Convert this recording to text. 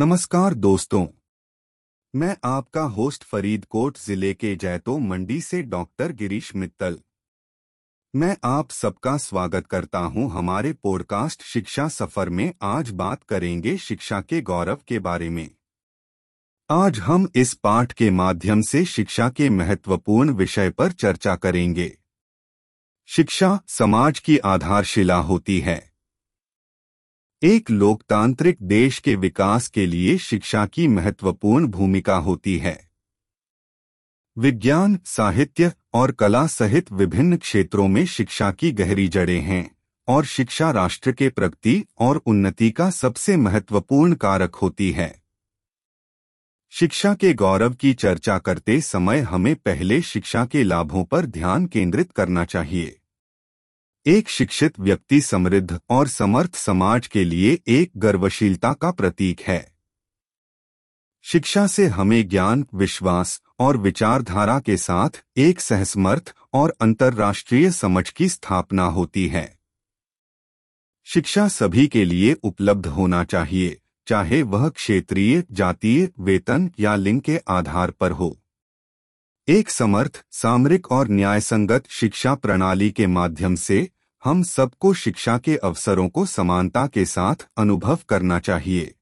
नमस्कार दोस्तों। मैं आपका होस्ट फरीदकोट ज़िले के जैतो मंडी से डॉक्टर गिरीश मित्तल। मैं आप सबका स्वागत करता हूँ हमारे पॉडकास्ट शिक्षा सफ़र में। आज बात करेंगे शिक्षा के गौरव के बारे में। आज हम इस पाठ के माध्यम से शिक्षा के महत्वपूर्ण विषय पर चर्चा करेंगे। शिक्षा समाज की आधारशिला होती है। एक लोकतांत्रिक देश के विकास के लिए शिक्षा की महत्वपूर्ण भूमिका होती है। विज्ञान, साहित्य और कला सहित विभिन्न क्षेत्रों में शिक्षा की गहरी जड़ें हैं और शिक्षा राष्ट्र के प्रगति और उन्नति का सबसे महत्वपूर्ण कारक होती है। शिक्षा के गौरव की चर्चा करते समय हमें पहले शिक्षा के लाभों पर ध्यान केंद्रित करना चाहिए। एक शिक्षित व्यक्ति समृद्ध और समर्थ समाज के लिए एक गर्वशीलता का प्रतीक है। शिक्षा से हमें ज्ञान, विश्वास और विचारधारा के साथ एक सहसमर्थ और अंतर्राष्ट्रीय समझ की स्थापना होती है। शिक्षा सभी के लिए उपलब्ध होना चाहिए, चाहे वह क्षेत्रीय, जातीय, वेतन या लिंग के आधार पर हो। एक समर्थ, सामरिक और न्यायसंगत शिक्षा प्रणाली के माध्यम से हम सबको शिक्षा के अवसरों को समानता के साथ अनुभव करना चाहिए।